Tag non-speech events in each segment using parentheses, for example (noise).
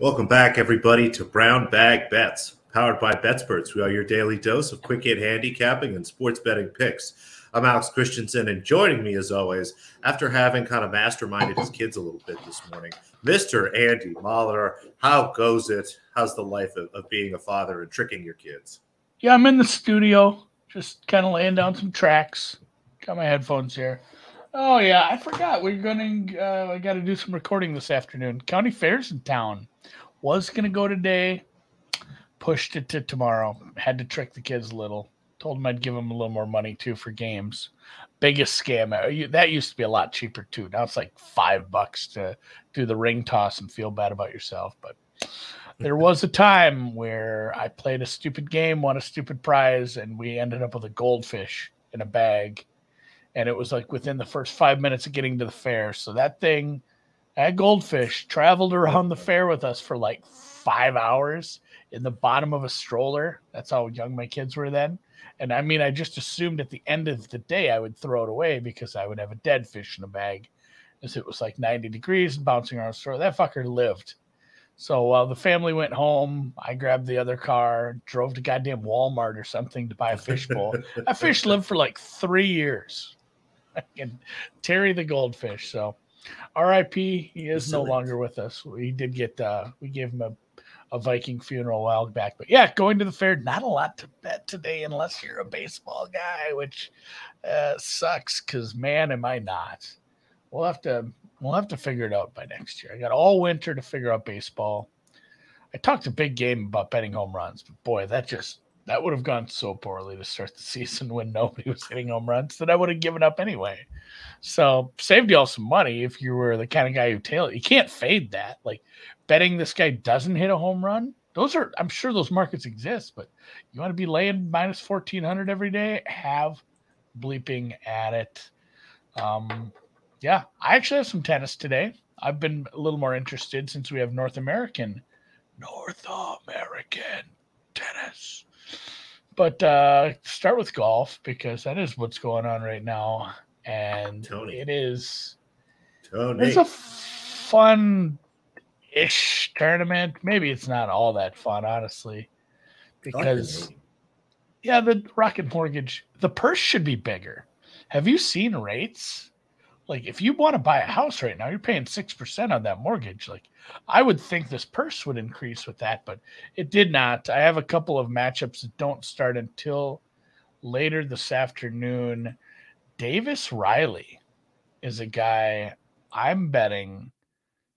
Welcome back, everybody, to Brown Bag Bets, powered by BetSperts. We are your daily dose of quick hit handicapping and sports betting picks. I'm Alex Christensen, and joining me as always, after having kind of masterminded his kids a little bit this morning, Mr. Andy Molitor. How goes it? How's the life of, of being a father and tricking your kids? Yeah, I'm in the studio, just kind of laying down some tracks. Got my headphones here. Oh yeah, I forgot we're going to. Uh, I got to do some recording this afternoon. County Fair's in town. Was going to go today, pushed it to tomorrow. Had to trick the kids a little. Told them I'd give them a little more money too for games. Biggest scam. That used to be a lot cheaper too. Now it's like five bucks to do the ring toss and feel bad about yourself. But there (laughs) was a time where I played a stupid game, won a stupid prize, and we ended up with a goldfish in a bag. And it was like within the first five minutes of getting to the fair. So that thing, that goldfish, traveled around the fair with us for like five hours in the bottom of a stroller. That's how young my kids were then. And I mean, I just assumed at the end of the day I would throw it away because I would have a dead fish in a bag, as it was like 90 degrees and bouncing around the store. That fucker lived. So while the family went home, I grabbed the other car, drove to goddamn Walmart or something to buy a fishbowl. that fish (laughs) lived for like three years. (laughs) And Terry the goldfish. So RIP, he is no longer with us. We did get uh we gave him a a Viking funeral a while back. But yeah, going to the fair, not a lot to bet today unless you're a baseball guy, which uh, sucks because man, am I not. We'll have to we'll have to figure it out by next year. I got all winter to figure out baseball. I talked a big game about betting home runs, but boy, that just that would have gone so poorly to start the (laughs) season when nobody was hitting home runs that I would have given up anyway. So saved you all some money if you were the kind of guy who tail. You can't fade that. Like betting this guy doesn't hit a home run. Those are I'm sure those markets exist, but you want to be laying minus fourteen hundred every day, have bleeping at it. Um yeah, I actually have some tennis today. I've been a little more interested since we have North American North American tennis. But uh start with golf because that is what's going on right now and Tony. it is Tony. it's a fun ish tournament. Maybe it's not all that fun, honestly, because yeah, the Rocket Mortgage, the purse should be bigger. Have you seen rates? Like, if you want to buy a house right now, you're paying six percent on that mortgage. Like, I would think this purse would increase with that, but it did not. I have a couple of matchups that don't start until later this afternoon. Davis Riley is a guy I'm betting.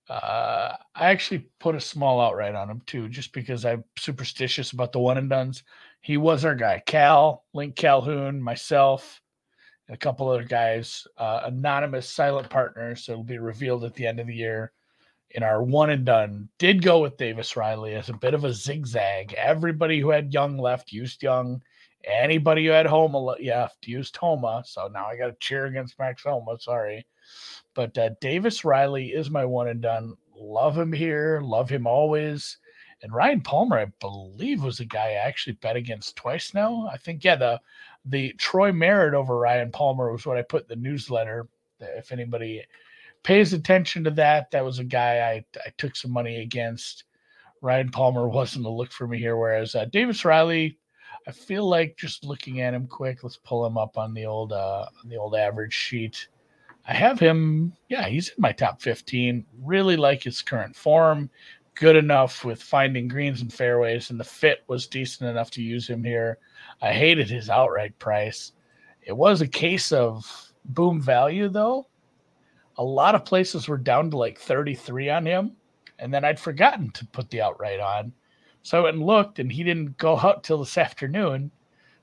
Uh, I actually put a small outright on him too, just because I'm superstitious about the one and duns. He was our guy, Cal, Link Calhoun, myself, a couple other guys, uh, anonymous silent partners. So it'll be revealed at the end of the year. In our one and done, did go with Davis Riley as a bit of a zigzag. Everybody who had Young left used Young. Anybody who had Homa left used Homa. So now I got to cheer against Max Homa. Sorry. But uh, Davis Riley is my one and done. Love him here. Love him always. And Ryan Palmer, I believe, was a guy I actually bet against twice now. I think, yeah, the the Troy Merritt over Ryan Palmer was what I put in the newsletter. If anybody pays attention to that, that was a guy I, I took some money against. Ryan Palmer (laughs) wasn't a look for me here, whereas uh, Davis Riley, I feel like just looking at him quick. Let's pull him up on the old uh, on the old average sheet. I have him. Yeah, he's in my top 15. Really like his current form. Good enough with finding greens and fairways, and the fit was decent enough to use him here. I hated his outright price. It was a case of boom value, though. A lot of places were down to like 33 on him, and then I'd forgotten to put the outright on. So I went and looked, and he didn't go out till this afternoon.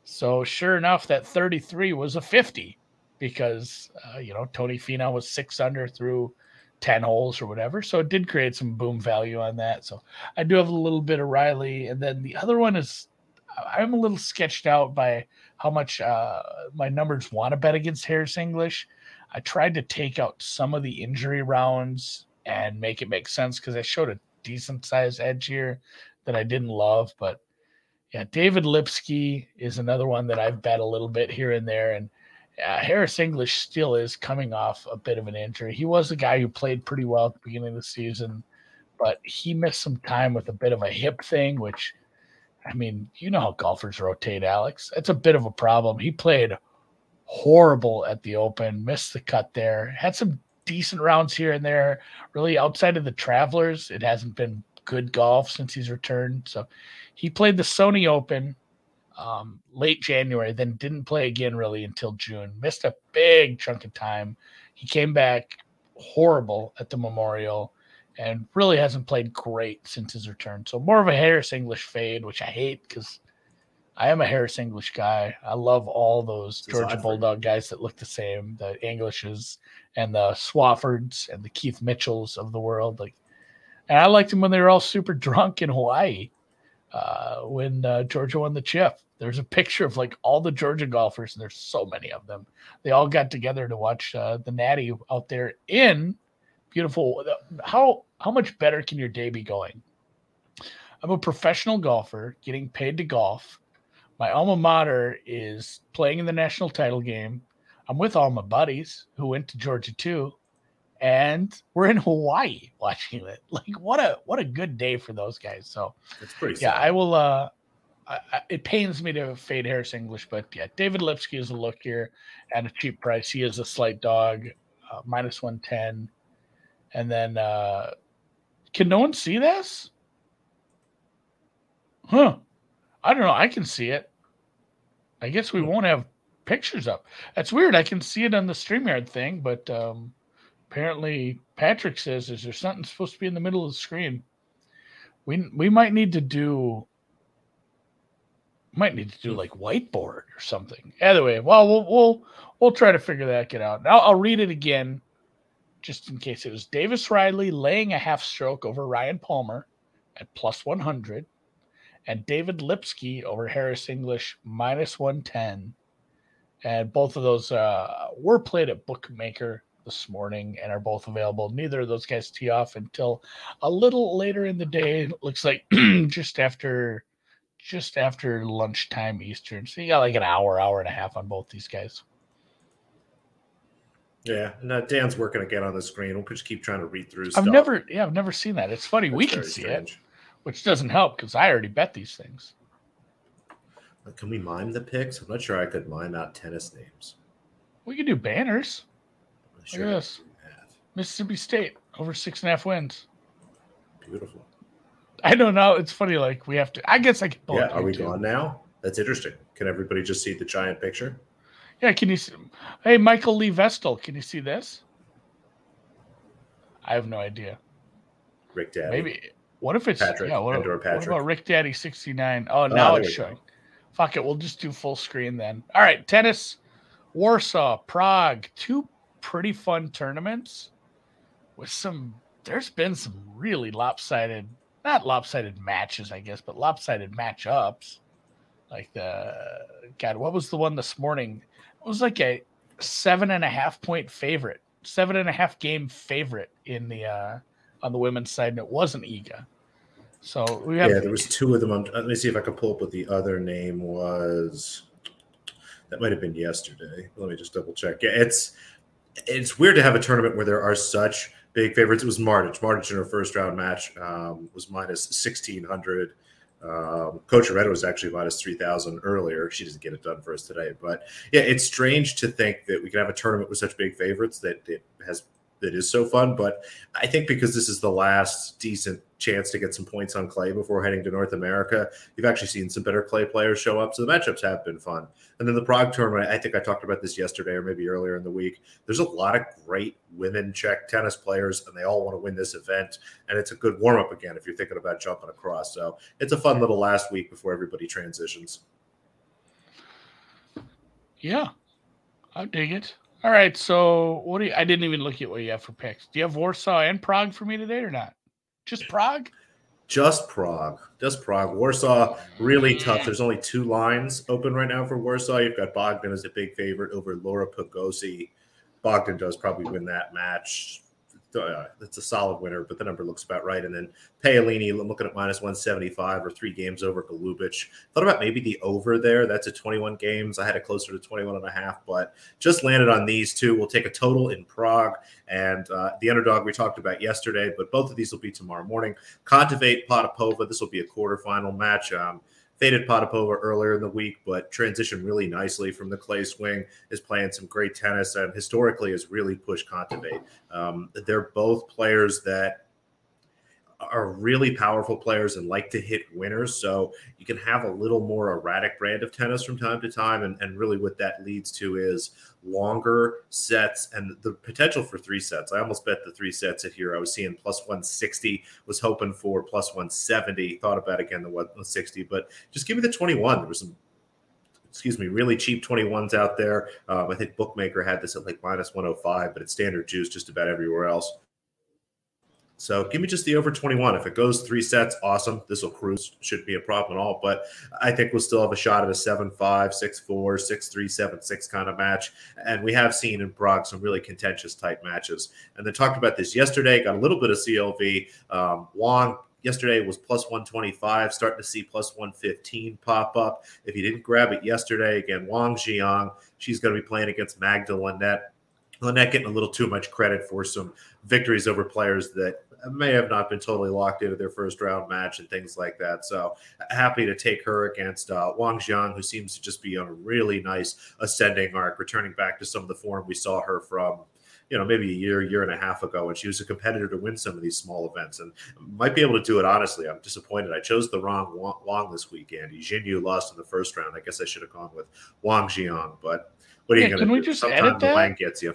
So sure enough, that 33 was a 50 because uh, you know Tony Finau was six under through 10 holes or whatever. So it did create some boom value on that. So I do have a little bit of Riley. And then the other one is I'm a little sketched out by how much uh, my numbers want to bet against Harris English. I tried to take out some of the injury rounds and make it make sense because I showed a decent sized edge here that I didn't love. But yeah, David Lipsky is another one that I've bet a little bit here and there. And uh, Harris English still is coming off a bit of an injury. He was a guy who played pretty well at the beginning of the season, but he missed some time with a bit of a hip thing, which I mean, you know how golfers rotate, Alex. It's a bit of a problem. He played horrible at the Open, missed the cut there, had some decent rounds here and there. Really, outside of the Travelers, it hasn't been good golf since he's returned. So he played the Sony Open um, late January, then didn't play again really until June. Missed a big chunk of time. He came back horrible at the Memorial and really hasn't played great since his return. So more of a Harris English fade, which I hate because I am a Harris English guy. I love all those Georgia Bulldog guys that look the same, the Englishes and the Swaffords and the Keith Mitchells of the world. Like, and I liked them when they were all super (laughs) drunk in Hawaii uh, when uh, Georgia won the chip. There's a picture of like all the Georgia golfers, and there's so many of them. They all got together to watch uh, the Natty out there in beautiful. How how much better can your day be going? I'm a professional golfer getting paid to golf. My alma mater is playing in the national title game. I'm with all my buddies who went to Georgia too, and we're in Hawaii (laughs) watching it. Like what a what a good day for those guys. So it's pretty. Yeah, sad. I will. uh I, it pains me to fade Harris English, but yeah, David Lipsky is a look here at a cheap price. He is a slight dog, uh, minus one ten, and then uh can no one see this? Huh? I don't know. I can see it. I guess we won't have pictures up. That's weird. I can see it on the StreamYard thing, but um, apparently Patrick says, is there something supposed to be in the middle of the screen? We we might need to do might need to do like whiteboard or something. Either way, well, we'll we'll we'll try to figure that get out. Now I'll read it again, just in case. It was Davis Riley laying a half stroke over Ryan Palmer at plus one hundred and David Lipsky over Harris English minus 110. And both of those uh, were played at Bookmaker this morning and are both available. Neither of those guys tee off until a little later in the day. It looks like (clears throat) just after just after lunchtime Eastern. So you got like an hour, hour and a half on both these guys. Yeah, and uh, Dan's working again on the screen. We'll just keep trying to read through. I've never, yeah, I've never seen that. It's funny. That's we can see strange. it which doesn't help because I already bet these things. Can we mime the picks? I'm not sure I could mime out tennis names. We could do banners. Sure Look at this. Mississippi State over six and a half wins. Beautiful. I don't know. It's funny. Like we have to. I guess I can. Yeah. Are we too. gone now? That's interesting. Can everybody just see the giant picture? Yeah. Can you see? Hey, Michael Lee Vestal. Can you see this? I have no idea. Rick Daddy. Maybe what if it's Patrick, yeah? What, what about Rick Daddy sixty nine? Oh, ah, now oh, it's showing. Go. Fuck it, we'll just do full screen then. All right, tennis, Warsaw, Prague, two pretty fun tournaments with some. There's been some really lopsided, not lopsided matches, I guess, but lopsided matchups. Like the God, what was the one this morning? It was like a seven and a half point favorite, seven and a half game favorite in the uh on the women's side, and it wasn't Iga. So we have yeah, there was two of them. I'm, let me see if I can pull up what the other name was. That might have been yesterday. Let me just double check. Yeah, it's it's weird to have a tournament where there are such big favorites. It was Martic. Martic in her first round match um, was minus sixteen hundred. Um, Coach Red was actually minus three thousand earlier. She doesn't get it done for us today, but yeah, it's strange to think that we can have a tournament with such big favorites that it has that is so fun. But I think because this is the last decent chance to get some points on clay before heading to North America, you've actually seen some better clay players show up. So the matchups have been fun. And then the Prague tournament, I think I talked about this yesterday or maybe earlier in the week. There's a lot of great women Czech tennis players, and they all want to win this event. And it's a good warm up again if you're thinking about jumping across. So it's a fun little last week before everybody transitions. Yeah, I dig it. All right. So what do you, I didn't even look at what you have for picks. Do you have Warsaw and Prague for me today or not? Just Prague? Just Prague. Just Prague. Warsaw, really tough. There's only two lines open right now for Warsaw. You've got Bogdan as a big favorite over Laura Pigossi. Bogdan does probably win that match uh, that's a solid winner, but the number looks about right. And then Paolini, I'm looking at minus 175 or three games over Golubic. Thought about maybe the over there. That's at 21 games. I had it closer to 21 and a half, but just landed on these two. We'll take a total in Prague and uh, the underdog we talked about yesterday, but both of these will be tomorrow morning. Kontaveit Potapova. This will be a quarterfinal match. Um, faded Potapova earlier in the week, but transitioned really nicely from the clay swing, is playing some great tennis, and historically has really pushed Kontaveit. Um, they're both players that are really powerful players and like to hit winners. So you can have a little more erratic brand of tennis from time to time. And, and really, what that leads to is longer sets and the potential for three sets. I almost bet the three sets at here. I was seeing plus 160, was hoping for plus 170. Thought about again the 160, but just give me the 21. There was some excuse me, really cheap 21s out there. Um, I think Bookmaker had this at like minus 105, but it's standard juice just about everywhere else. So give me just the over 21. If it goes three sets, awesome. This will cruise, shouldn't be a problem at all. But I think we'll still have a shot at a 7 5, 6 4, 6 3, 7 6 kind of match. And we have seen in Prague some really contentious type matches. And they talked about this yesterday, got a little bit of CLV. Um, Wong yesterday was plus 125, starting to see plus 115 pop up. If you didn't grab it yesterday, again, Wang Zhiyang, she's going to be playing against Magda Linette. Linette getting a little too much credit for some victories over players that may have not been totally locked into their first round match and things like that. So happy to take her against uh, Wang Zhiyang, who seems to just be on a really nice ascending arc, returning back to some of the form we saw her from you know, maybe a year, year and a half ago, and she was a competitor to win some of these small events and might be able to do it honestly. I'm disappointed. I chose the wrong Wang this week, Andy. Jinyu lost in the first round. I guess I should have gone with Wang Zhiyang, but what are you going to do? we just Sometimes edit that? the line gets you.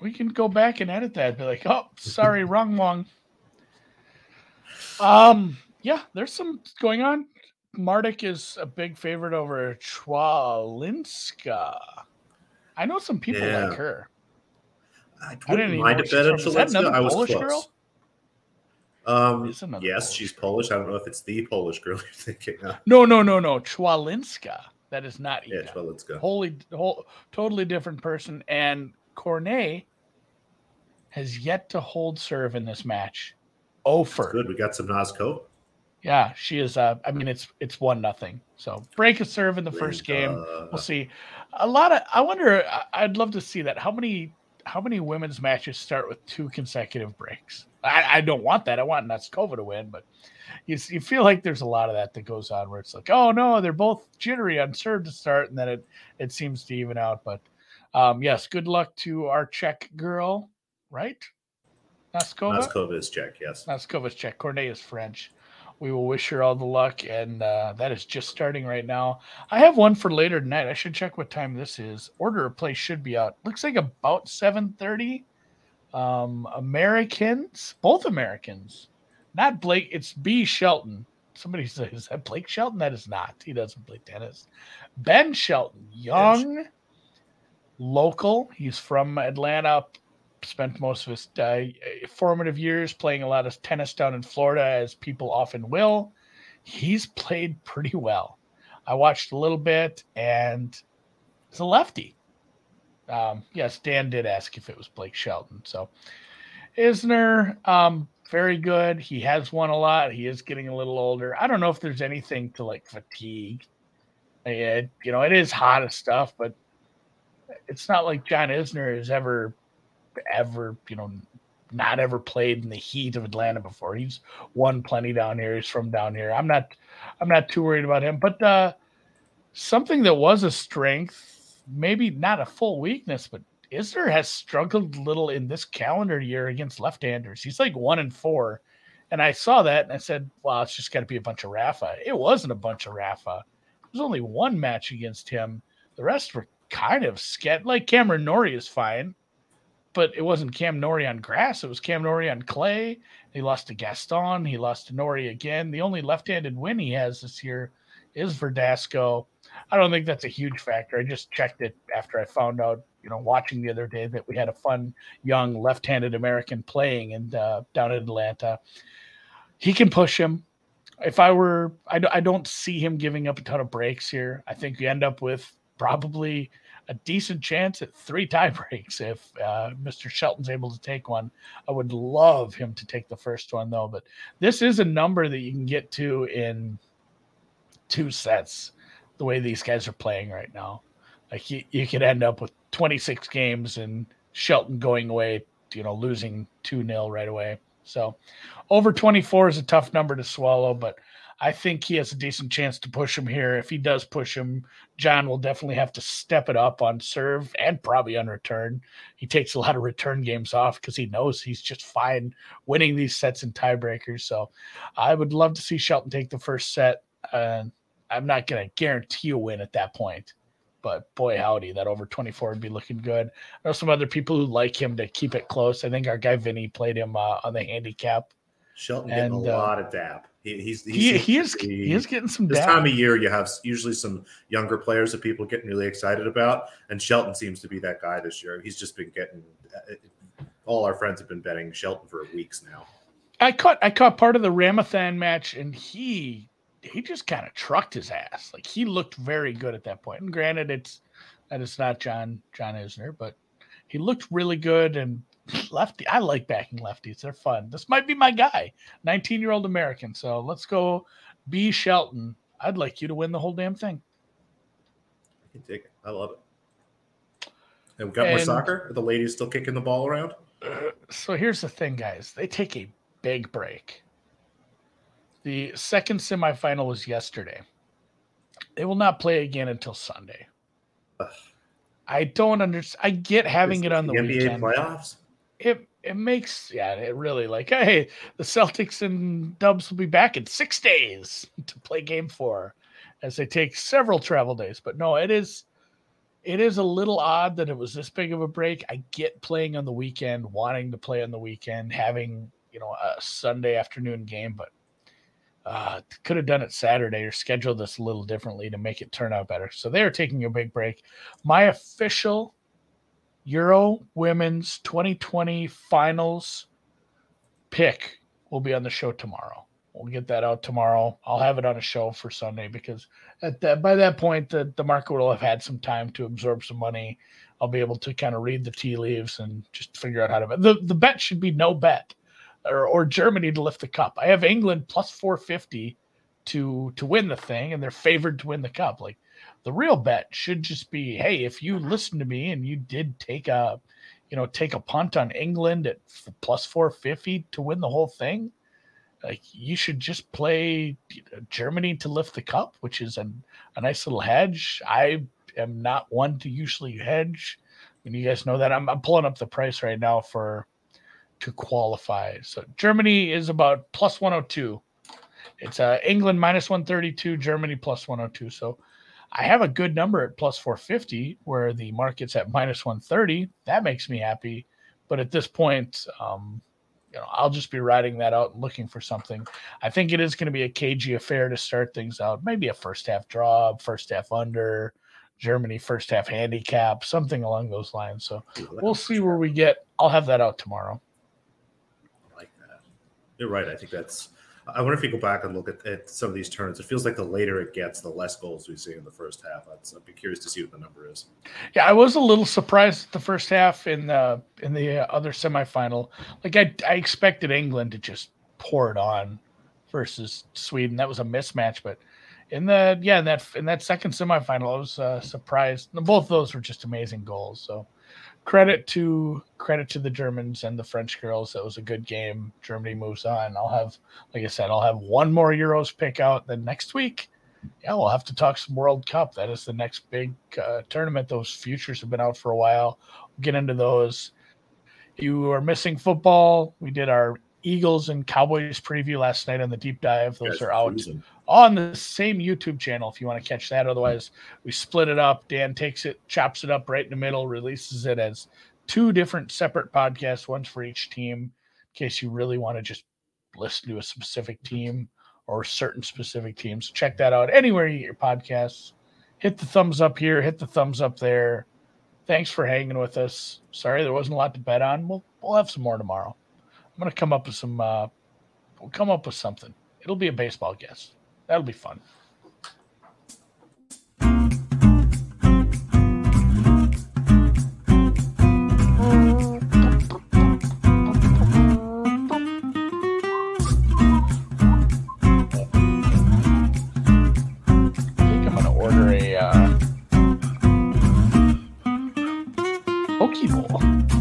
We can go back and edit that. Be like, oh, sorry, (laughs) wrong Wang. Um, yeah, there's some going on. Marduk is a big favorite over Chwalinska. I know some people yeah. like her. I didn't mind a Chwalinska. I was Polish close. Girl? Um, yes, she's Polish. I don't know if it's the Polish girl (laughs) you're thinking. Of. No, no, no, no. Chwalinska. That is not Ida. Yeah, Chwalinska. Wholly, whole, totally different person. And Cornet has yet to hold serve in this match. Ofer. Good. We got some Noskova. Yeah, she is. Uh, I mean, it's it's one nothing. So break a serve in the first game. We'll see. A lot of. I wonder. I'd love to see that. How many how many women's matches start with two consecutive breaks? I, I don't want that. I want Noskova to win, but you, you feel like there's a lot of that that goes on where it's like, oh no, they're both jittery on serve to start, and then it it seems to even out. But um, yes, good luck to our Czech girl, right? Noskova? Noskova is Czech, yes. Noskova is Czech. Cornet is French. We will wish her all the luck, and uh, that is just starting right now. I have one for later tonight. I should check what time this is. Order of place should be out. Looks like about seven thirty. Um, Americans, both Americans, not Blake. It's B. Shelton. Somebody (laughs) says is that Blake Shelton? That is not. He doesn't play tennis. Ben Shelton, young, local. He's from Atlanta, spent most of his uh, formative years playing a lot of tennis down in Florida, as people often will. He's played pretty well. I watched a little bit, and it's a lefty. Um, yes, Dan did ask if it was Blake Shelton. So Isner, um, very good. He has won a lot. He is getting a little older. I don't know if there's anything to like fatigue. It, you know, it is hot as stuff, but it's not like John Isner has ever ever, you know, not ever played in the heat of Atlanta before. He's won plenty down here. He's from down here. I'm not I'm not too worried about him. But uh something that was a strength, maybe not a full weakness, but Isner has struggled a little in this calendar year against left-handers. He's like one and four. And I saw that and I said, well, it's just got to be a bunch of Rafa. It wasn't a bunch of Rafa. There's only one match against him. The rest were kind of scat. Like Cameron Norrie is fine but it wasn't Cam Norrie on grass. It was Cam Norrie on clay. He lost to Gaston. He lost to Norrie again. The only left-handed win he has this year is Verdasco. I don't think that's a huge factor. I just checked it after I found out, you know, watching the other day that we had a fun young left-handed American playing and uh, down in Atlanta. He can push him. If I were, I, I don't see him giving up a ton of breaks here. I think you end up with probably a decent chance at three tie breaks if uh, Mr. Shelton's able to take one. I would love him to take the first one though, but this is a number that you can get to in two sets. The way these guys are playing right now, like you, you could end up with 26 games and Shelton going away, you know, losing two 0 right away. So over 24 is a tough number to swallow, but I think he has a decent chance to push him here. If he does push him, John will definitely have to step it up on serve and probably on return. He takes a lot of return games off because he knows he's just fine winning these sets and tiebreakers. So I would love to see Shelton take the first set. Uh, I'm not going to guarantee a win at that point, but boy, howdy, that over 24 would be looking good. I know some other people who like him to keep it close. I think our guy Vinny played him uh, on the handicap. Shelton getting and, a uh, lot of dap. He, he's, he's he, he is he is getting some. This time of year, you have usually some younger players that people getting really excited about, and Shelton seems to be that guy this year. He's just been getting. Uh, all our friends have been betting Shelton for weeks now. I caught I caught part of the Ramanathan match, and he he just kind of trucked his ass. Like he looked very good at that point. And granted, it's that it's not John John Isner, but he looked really good and lefty. I like backing lefties. They're fun. This might be my guy, 19 year old American. So let's go B Shelton. I'd like you to win the whole damn thing. I can take it. I love it. And we got and, more soccer. Are the ladies still kicking the ball around? Uh, (clears throat) so here's the thing, guys. They take a big break. The second semifinal was yesterday. They will not play again until Sunday. Ugh. I don't understand. I get having it on the, the NBA weekend. playoffs it it makes yeah it really like hey the Celtics and Dubs will be back in six days (laughs) to play Game Four, as they take several travel days. But no, it is it is a little odd that it was this big of a break. I get playing on the weekend, wanting to play on the weekend, having you know a Sunday afternoon game, but uh, could have done it Saturday or scheduled this a little differently to make it turn out better. So they are taking a big break. My official Euro Women's 2020 Finals pick will be on the show tomorrow. We'll get that out tomorrow. I'll have it on a show for Sunday because at that by that point the, the market will have had some time to absorb some money. I'll be able to kind of read the tea leaves and just figure out how to bet. The the bet should be no bet or, or Germany to lift the cup. I have England plus 450 to to win the thing and they're favored to win the cup. Like the real bet should just be, hey, if you listen to me and you did take a, you know, take a punt on England at plus 450 to win the whole thing, like you should just play Germany to lift the cup, which is an, a nice little hedge. I am not one to usually hedge. And you guys know that I'm, I'm pulling up the price right now for to qualify. So Germany is about plus 102. It's uh, England minus 132, Germany plus 102. So I have a good number at plus 450 where the market's at minus 130. That makes me happy. But at this point, um, you know, I'll just be riding that out and looking for something. I think it is going to be a cagey affair to start things out. Maybe a first half draw, first half under, Germany first half handicap, something along those lines. So we'll see where we get. I'll have that out tomorrow. I like that. You're right. I think that's I wonder if you go back and look at, at, some of these turns. It feels like the later it gets, the less goals we see in the first half. I'd, I'd be curious to see what the number is. Yeah, I was a little surprised the first half in the in the uh, other semifinal. Like I, I expected England to just pour it on versus Sweden. That was a mismatch, but in the yeah in that in that second semifinal, I was uh, surprised. Both those were just amazing goals. So credit to credit to the Germans and the French girls. That was a good game. Germany moves on. I'll have, like I said, I'll have one more Euros pick out. Then next week, yeah, we'll have to talk some World Cup. That is the next big uh, tournament. Those futures have been out for a while. We'll get into those. You are missing football. We did our Eagles and Cowboys preview last night on the deep dive. Those are out on the same YouTube channel if you want to catch that. Otherwise, we split it up. Dan takes it, chops it up right in the middle, releases it as two different separate podcasts, one's for each team, in case you really want to just listen to a specific team or certain specific teams. Check that out anywhere you get your podcasts. Hit the thumbs up here, hit the thumbs up there. Thanks for hanging with us. Sorry there wasn't a lot to bet on. We'll we'll have some more tomorrow. I'm gonna come up with some. Uh, we'll come up with something. It'll be a baseball guess. That'll be fun.